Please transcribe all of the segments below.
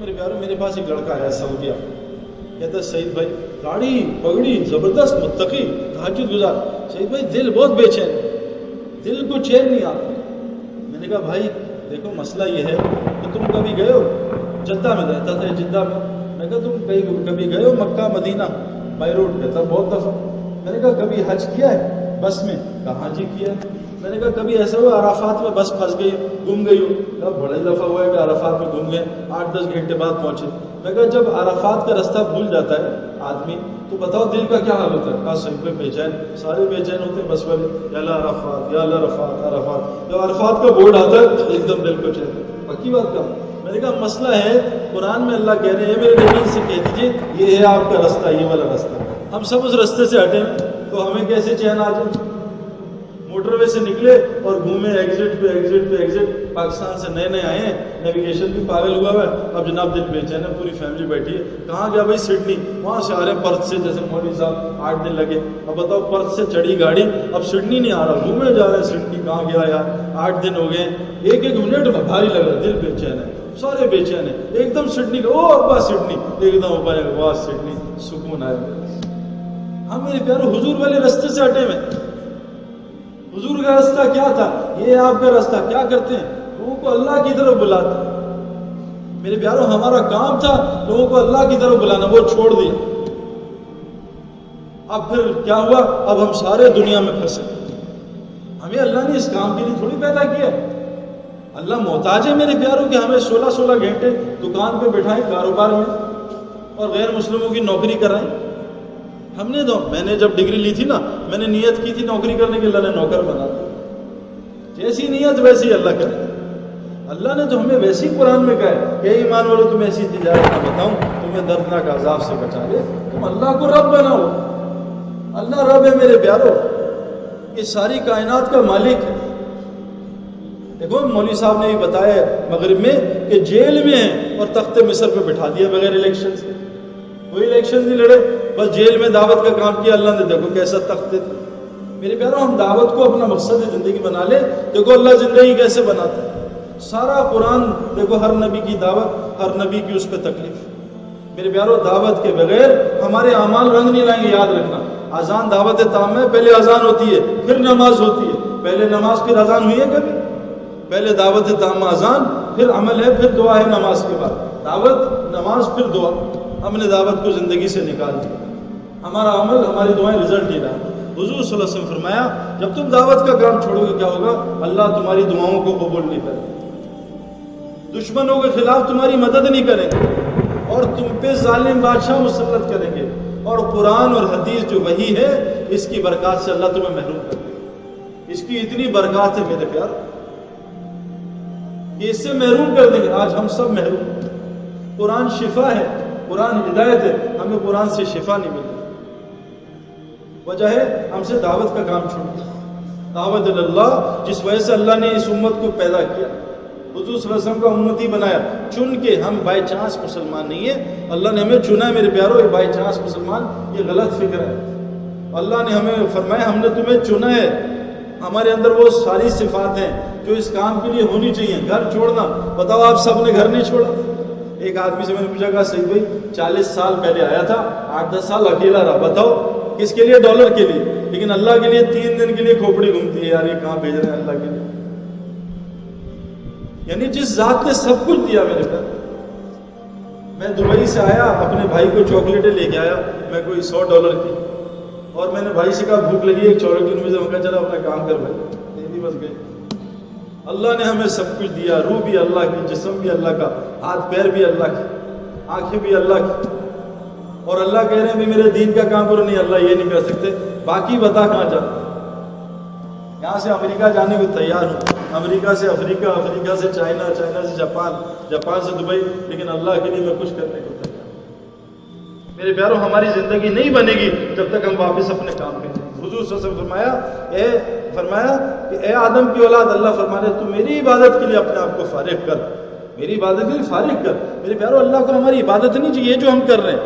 میرے پیاروں، میرے پاس ایک لڑکا آیا سعودیہ۔ کہتا ہے، سعید بھائی، گاڑی پگڑی، زبردست، متقی، تحجد گزار۔ سعید بھائی، دل بہت بے چین۔ دل کو چین نہیں آتا۔ میں نے کہا، بھائی، دیکھو، مسئلہ یہ ہے کہ تم کبھی گئے ہو؟ جدہ میں رہتا تھا، جدہ میں۔ میں کہا، تم کہیں کبھی گئے ہو؟ مکہ، مدینہ بائی روڈ کہتا، بہت دفعہ۔ میں نے کہا، کبھی حج کیا ہے؟ بس میں۔ کہاں جی کیا ہے۔ میں نے کہا کبھی ایسا ہوا عرفات میں بس پھنس گئی، گم گئی ہو کہا بڑے دفعہ ہوا ہے کہ عرفات میں گم گئے، آٹھ دس گھنٹے بعد پہنچے۔ میں کہا جب عرفات کا رستہ بھول جاتا ہے آدمی، تو بتاؤ دل کا کیا حال ہوتا ہے؟ کہا صحیح پہ بے چین سارے بے چین ہوتے ہیں بس والے۔ یا اللہ عرفات، یا اللہ رفات عرفات۔ جب عرفات کا بورڈ آتا ہے، ایک دم دل کو چین۔ پکی بات کہا میں نے کہا مسئلہ ہے، قرآن میں اللہ کہہ رہے ہیں، میرے نبی سے کہہ دیجیے یہ ہے آپ کا رستہ، یہ والا رستہ۔ ہم سب اس رستے سے ہٹے تو ہمیں کیسے چین آ جائے؟ موٹر وے سے نکلے اور گھومے ایگزٹ پہ ایگزٹ پہ ایگزٹ پاکستان سے نئے نئے آئے ہیں۔ نیویگیشن بھی پاگل ہوا ہوا ہے۔ اب جناب دل بیچے نا پوری فیملی بیٹھی ہے۔ کہاں گیا بھائی سڈنی وہاں سے آ رہے ہیں پرتھ سے، جیسے مولوی صاحب آٹھ دن لگے۔ اب بتاؤ پرتھ سے چڑھی گاڑی۔ اب سڈنی نہیں آ رہا گھومے جا رہے ہیں سڈنی کہاں گیا یار؟ آٹھ دن ہو گئے ایک ایک منٹ میں بھاری لگ رہا ہے، دل بے چین ہے۔ سارے بے چین ایک دم سڈنی او ابا سڈنی ایک دم ابا واہ سڈنی سکون آئے ہم میرے پیارو حضور والے رستے سے ہٹے ہوئے حضور کا راستہ کیا تھا؟ یہ آپ کا راستہ کیا کرتے ہیں؟ لوگوں کو اللہ کی طرف بلاتے ہیں۔ میرے پیاروں، ہمارا کام تھا لوگوں کو اللہ کی طرف بلانا، وہ چھوڑ دیا۔ اب پھر کیا ہوا؟ اب ہم سارے دنیا میں پھنسے ہمیں اللہ نے اس کام کے لیے تھوڑی پیدا کیا۔ اللہ محتاج ہے میرے پیاروں کہ ہمیں سولہ سولہ گھنٹے دکان پہ بٹھائیں کاروبار میں، اور غیر مسلموں کی نوکری کرائیں۔ ہم نے تو میں نے جب ڈگری لی تھی نا، میں نے نیت کی تھی نوکری کرنے کی اللہ نے نوکر بنا دیا۔ جیسی نیت ویسی اللہ کرے۔ اللہ نے تو ہمیں ویسی قرآن میں کہا ہے کہ ایمان والو تم ایسی تجارت نہ بتاؤں، تمہیں دردناک عذاب سے بچا لے تم اللہ کو رب بناؤ۔ اللہ رب ہے میرے پیارو یہ ساری کائنات کا مالک ہے۔ دیکھو، مولوی صاحب نے یہ بتایا مغرب میں کہ جیل میں ہیں اور تخت مصر پہ بٹھا دیا بغیر الیکشن سے۔ کوئی الیکشن نہیں لڑے، بس جیل میں دعوت کا کام کیا، اللہ نے دیکھو کیسا تخت دیتا میرے پیارو ہم دعوت کو اپنا مقصد زندگی بنا لیں۔ دیکھو اللہ زندگی کیسے بناتا ہے۔ سارا قرآن، دیکھو ہر نبی کی دعوت، ہر نبی کی اس پہ تکلیف۔ میرے پیارو دعوت کے بغیر ہمارے اعمال رنگ نہیں لائیں گے، یاد رکھنا۔ اذان دعوت تام ہے، پہلے اذان ہوتی ہے، پھر نماز ہوتی ہے۔ پہلے نماز، پھر اذان ہوئی ہے کبھی؟ پہلے دعوت تام اذان، پھر عمل ہے، پھر دعا ہے نماز کے بعد۔ دعوت، نماز، پھر دعا۔ ہم نے دعوت کو زندگی سے نکال دیا۔ ہمارا عمل، ہماری دعائیں رزلٹ دے رہا حضور صلی اللہ علیہ وسلم فرمایا، جب تم دعوت کا کام چھوڑو گے، کیا ہوگا؟ اللہ تمہاری دعاؤں کو قبول نہیں کرے دشمنوں کے خلاف تمہاری مدد نہیں کریں گے اور تم پہ ظالم بادشاہ مسلط کریں گے۔ اور قرآن اور حدیث جو وہی ہے، اس کی برکات سے اللہ تمہیں محروم کر دے اس کی اتنی برکات ہے میرے پیار، کہ اس سے محروم کر دیں گے۔ آج ہم سب محروم۔ قرآن شفا ہے۔ قرآن ہدایت ہے، ہمیں قرآن سے شفا نہیں ملتی۔ وجہ ہے، ہم سے دعوت کا کام چھوڑ دیا دعوت اللہ، جس وجہ سے اللہ نے اس امت کو پیدا کیا۔ حضور صلی اللہ علیہ وسلم کا امتی بنایا۔ چن کے ہم بائی چانس مسلمان نہیں ہیں، اللہ نے ہمیں چنا ہے، میرے پیارو یہ بائی چانس مسلمان، یہ غلط فکر ہے۔ اللہ نے ہمیں فرمایا، ہم نے تمہیں چنا ہے۔ ہمارے اندر وہ ساری صفات ہیں جو اس کام کے لیے ہونی چاہیے۔ گھر چھوڑنا، بتاؤ آپ سب نے گھر نہیں چھوڑا؟ ایک آدمی سے میں نے پوچھا کہا صحیح بھائی، چالیس سال پہلے آیا تھا، آٹھ دس سال اکیلا رہا، بتاؤ، کس کے لیے ڈالر کے لیے؟ لیکن اللہ کے لیے تین دن کے لیے کھوپڑی گھومتی ہے، یار، یہ کہاں بھیج رہے ہیں اللہ کے لیے؟ یعنی جس ذات نے سب کچھ دیا میرے پاس میں دبئی سے آیا، اپنے بھائی کو چاکلیٹیں لے کے آیا، میں کوئی سو ڈالر کی، اور میں نے بھائی سے کہا، بھوک لگی، ایک چاکلیٹ مجھے میں کہا چلا اپنا کام کر بھائی بس گئی۔ اللہ نے ہمیں سب کچھ دیا، روح بھی اللہ کی، جسم بھی اللہ کا، ہاتھ، پیر بھی اللہ کی، آنکھیں بھی اللہ کی۔ اور اللہ کہہ رہے ہیں، بھی میرے دین کا کام کرو، نہیں، اللہ یہ نہیں کر سکتے۔ باقی بتا کہاں جا یہاں سے امریکہ جانے کو تیار ہوں۔ امریکہ سے افریقہ افریقہ سے چائنا چائنا سے جاپان جاپان سے دبئی، لیکن اللہ کے لیے میں کچھ کرنے کو تیار ہوں۔ میرے پیاروں، ہماری زندگی نہیں بنے گی جب تک ہم واپس اپنے کام کریں حضور صلی اللہ علیہ وسلم فرمایا، اے فرمایا کہ اے آدم کی اولاد، اللہ فرمانے تو میری عبادت کے لیے اپنے آپ کو فارغ کر، میری عبادت کے لیے فارغ کر۔ میرے پیارو اللہ کو ہماری عبادت نہیں چاہیے جو ہم کر رہے ہیں۔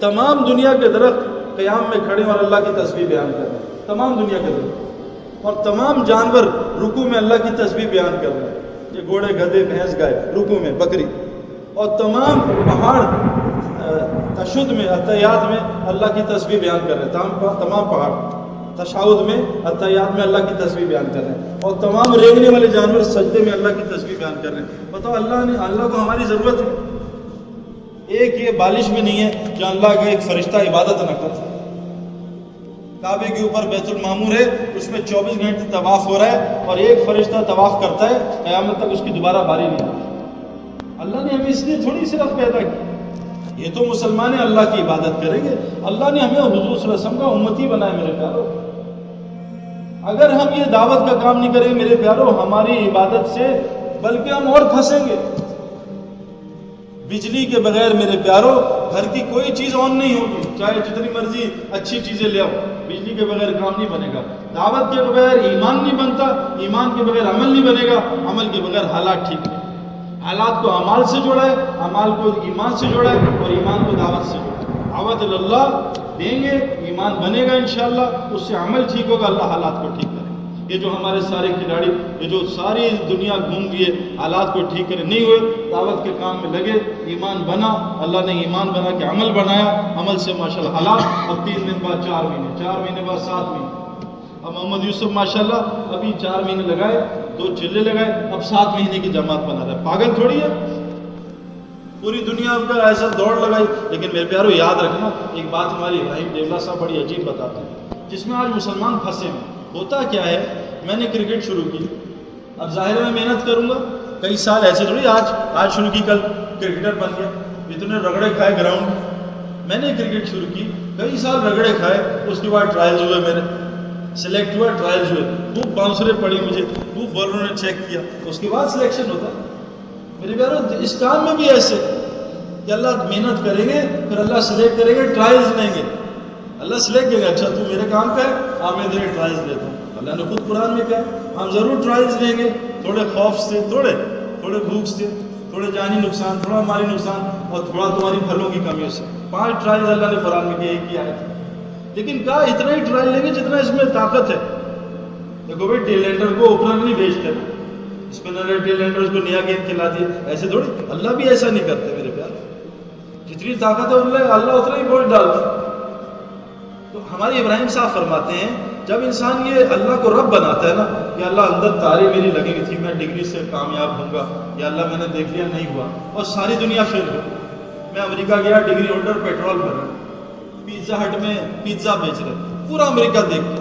تمام دنیا کے درخت قیام میں کھڑے اور اللہ کی تصویر بیان کر رہے ہیں۔ تمام دنیا کے درخت۔ اور تمام جانور رکو میں اللہ کی تصویر بیان کر رہے ہیں۔ یہ گھوڑے گدے بھینس، گائے رکو میں، بکری۔ اور تمام پہاڑ تشد میں عطیات میں اللہ کی تصویر بیان کر رہے ہیں۔ تمام پہاڑ۔ تشاؤد میں، عطیات میں اللہ کی تصویر بیان کر رہے ہیں۔ اور تمام ریگنے والے جانور سجدے میں اللہ کی تصویر بیان کر رہے ہیں۔ بتاؤ، اللہ نے، اللہ کو ہماری ضرورت ہے۔ ایک یہ بالش بھی نہیں ہے جو اللہ کا ایک فرشتہ عبادت نہ کرتا کعبے کے اوپر بیت المامور ہے، اس میں چوبیس گھنٹے طواف ہو رہا ہے اور ایک فرشتہ طواف کرتا ہے، قیامت تک اس کی دوبارہ باری نہیں آتی اللہ نے ہمیں اس لیے تھوڑی صرف پیدا کی۔ یہ تو مسلمان اللہ کی عبادت کریں گے۔ اللہ نے ہمیں حضور صلی اللہ علیہ وسلم کا امتی بنایا میرے پیارو اگر ہم یہ دعوت کا کام نہیں کریں میرے پیارو، ہماری عبادت سے، بلکہ ہم اور پھنسیں گے۔ بجلی کے بغیر، میرے پیارو، گھر کی کوئی چیز آن نہیں ہوگی۔ چاہے جتنی مرضی اچھی چیزیں لے آؤ، بجلی کے بغیر کام نہیں بنے گا۔ دعوت کے بغیر ایمان نہیں بنتا، ایمان کے بغیر عمل نہیں بنے گا، عمل کے بغیر حالات ٹھیک نہیں۔ حالات کو امال سے جوڑا ہے امال کو ایمان سے جوڑا ہے اور ایمان کو دعوت سے جوڑا ہے۔ دعوت اللہ دیں گے، ایمان بنے گا انشاءاللہ، اس سے عمل ٹھیک ہوگا، اللہ حالات کو ٹھیک کرے۔ یہ جو ہمارے سارے کھلاڑی، یہ جو ساری دنیا گھوم گئی حالات کو ٹھیک کرے، نہیں ہوئے، دعوت کے کام میں لگے، ایمان بنا، اللہ نے ایمان بنا کے عمل بنایا، عمل سے ماشاء اللہ حالات اب تین دن بعد چار مہینے چار مہینے بعد سات مہینے۔ اب محمد یوسف ماشاء اللہ ابھی چار مہینے لگائے، دو چلے لگائے، اب سات مہینے کی جماعت بنا رہا ہے۔ پاگل تھوڑی ہے؟ پوری دنیا کا ایسا دوڑ لگائی، لیکن میرے پیارو یاد رکھنا، ایک بات ہماری ابراہیم ڈیولا صاحب بڑی عجیب بتاتے ہیں، جس میں آج مسلمان پھنسے ہیں۔ ہوتا کیا ہے، میں نے کرکٹ شروع کی، اب ظاہر میں محنت کروں گا۔ کئی سال ایسے تھوڑی، آج آج شروع کی، کل کرکٹر بن گیا اتنے رگڑے کھائے گراؤنڈ۔ میں نے کرکٹ شروع کی، کئی سال رگڑے کھائے، اس کے بعد ٹرائلز ہوئے میرے۔ سلیکٹ ہوا ٹرائلز ہوئے۔ خوب باؤنسریں پڑی مجھے، خوب بالروں نے چیک کیا۔ اس کے بعد سلیکشن ہوتا۔ میرے پیارو اس کام میں بھی ایسے۔ کہ اللہ محنت کریں گے، پھر اللہ سلیکٹ کریں گے، ٹرائلز لیں گے۔ اللہ سلیکٹ دے گا اچھا تو میرے کام کا ہے آپ میں تیرے ٹرائلز دیتا ہوں۔ اللہ نے خود قرآن میں کہا، ہم ضرور ٹرائلز لیں گے۔ تھوڑے خوف سے تھوڑے تھوڑے بھوک سے، تھوڑے جانی نقصان، تھوڑا مالی نقصان اور تھوڑا تمہاری پھلوں کی کمیوں سے۔ پانچ ٹرائلز اللہ نے قرآن میں کیا ایک کیا ہے لیکن کہا، اتنا ہی ٹرائل لیں گے جتنا اس میں طاقت ہے۔ دیکھو بھائی ٹیلنڈر کو اوپر نہیں بھیجتے اسپنر ٹیلنڈر کو نیا گیند کھلا دیا ایسے تھوڑی، اللہ بھی ایسا نہیں کرتے میرے پیار۔ جتنی طاقت ہے اللہ اللہ اتنا ہی بوجھ ڈالتا تو ہمارے ابراہیم صاحب فرماتے ہیں، جب انسان یہ اللہ کو رب بناتا ہے نا کہ اللہ اندر تارے میری لگی ہوئی تھی، میں ڈگری سے کامیاب ہوں گا، یا اللہ میں نے دیکھ لیا نہیں ہوا، اور ساری دنیا فیل ہو۔ میں امریکہ گیا ڈگری ہولڈر پیٹرول بھر پیزا ہٹ میں پیزا بیچ رہے۔ پورا امریکہ دیکھ۔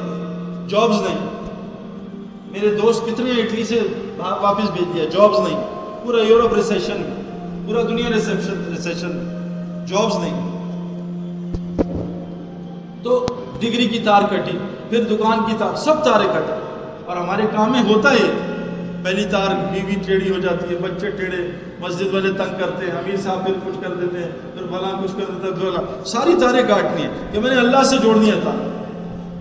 جابز نہیں۔ میرے دوست کتنے اٹلی سے واپس بھیج دیا، جابز نہیں۔ پورا یورپ ریسیشن پورا دنیا ریسیپشن ریسیشن جابز نہیں۔ تو ڈگری کی تار کٹی، پھر دکان کی تار، سب تاریں کٹے۔ اور ہمارے کام میں ہوتا ہے پہلی تار بیوی ٹیڑھی ہو جاتی ہے، بچے ٹیڑھے، مسجد والے تنگ کرتے ہیں، امیر صاحب پھر کچھ کر دیتے ہیں، پھر فلاں کچھ کر دیتا ہے ساری تاریں کاٹنی ہیں کہ میں نے اللہ سے جوڑ دیا تھا۔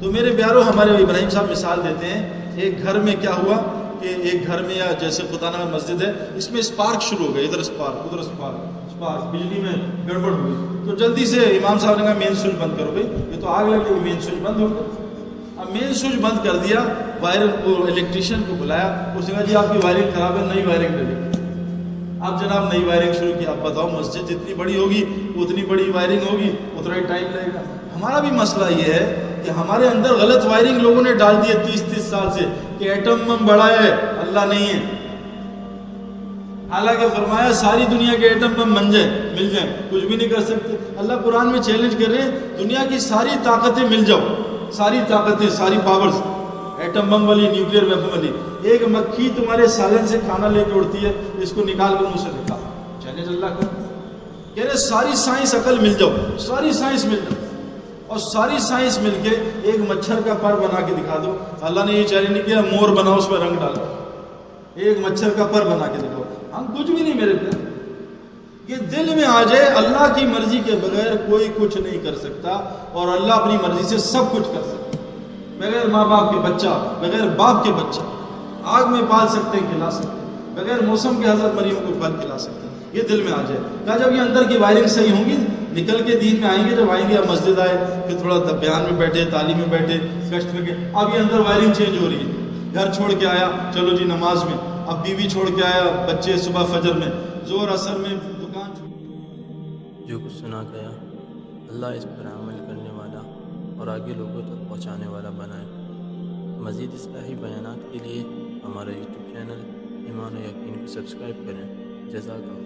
تو میرے پیاروں ہمارے ابراہیم صاحب مثال دیتے ہیں، ایک گھر میں کیا ہوا کہ ایک گھر میں یا جیسے خدا نام مسجد ہے، اس میں اسپارک شروع ہو گئے، ادھر اسپارک ادھر اسپارک اسپارک، بجلی میں گڑبڑ ہوئی تو جلدی سے امام صاحب نے کہا، مین سوئچ بند کرو بھائی، یہ تو آگ لگ گئی مین سوئچ بند ہو گیا۔ اب مین سوئچ بند کر دیا وائرنگ وہ الیکٹریشین کو بلایا، اس نے کہا جی آپ کی وائرنگ خراب ہے، نئی وائرنگ لے اب جناب، نئی وائرنگ شروع کی، اب بتاؤ، مسجد جتنی بڑی ہوگی، اتنی بڑی وائرنگ ہوگی، اتنا ہی ٹائم لگے گا۔ ہمارا بھی مسئلہ یہ ہے کہ ہمارے اندر غلط وائرنگ لوگوں نے ڈال دی ہے تیس تیس سال سے کہ ایٹم بم بڑا ہے، اللہ نہیں ہے۔ حالانکہ فرمایا ساری دنیا کے ایٹم بم بن جائیں، مل جائیں، کچھ بھی نہیں کر سکتے۔ اللہ قرآن میں چیلنج کر رہے ہیں، دنیا کی ساری طاقتیں مل جاؤ۔ ساری طاقتیں، ساری پاورز ایٹم بم والی نیوکلیر ویپن والی۔ ایک مکھی تمہارے سالن سے کھانا لے کے اڑتی ہے، اس کو نکال کر منہ سے نکال چیلنج اللہ کر کہہ رہے ساری سائنس عقل مل جاؤ، ساری سائنس مل جاؤ۔ اور ساری سائنس مل کے ایک مچھر کا پر بنا کے دکھا دو۔ اللہ نے یہ چیلنج نہیں کیا، مور بناؤ اس میں رنگ ڈالو۔ ایک مچھر کا پر بنا کے دکھاؤ۔ ہم کچھ بھی نہیں میرے پیار یہ دل میں آ جائے، اللہ کی مرضی کے بغیر کوئی کچھ نہیں کر سکتا اور اللہ اپنی مرضی سے سب کچھ کر سکتا بغیر ماں باپ کے بچہ، بغیر باپ کے بچہ۔ آگ میں پال سکتے ہیں، کھلا سکتے ہیں۔ بغیر موسم کے حضرت مریوں کو پھل کھلا سکتے ہیں۔ یہ دل میں آ جائے۔ کہا جب یہ اندر کی وائرنگ صحیح ہوں گی، نکل کے دین میں آئیں گے، جب آئیں گے اب مسجد آئے، پھر تھوڑا بیان میں بیٹھے، تعلیم میں بیٹھے کشت میں گئے۔ اب یہ اندر وائرنگ چینج ہو رہی ہے۔ گھر چھوڑ کے آیا، چلو جی نماز میں۔ اب بیوی چھوڑ کے آیا، بچے صبح فجر میں۔ زور اثر میں دکان جو کچھ سنا گیا، اللہ اس پر عمل کرنے والا اور آگے لوگوں تک پہنچانے والا بنائے مزید اصلاحی بیانات کے لیے ہمارا یوٹیوب چینل ایمان و یقین کو سبسکرائب کریں۔ جزاک اللہ۔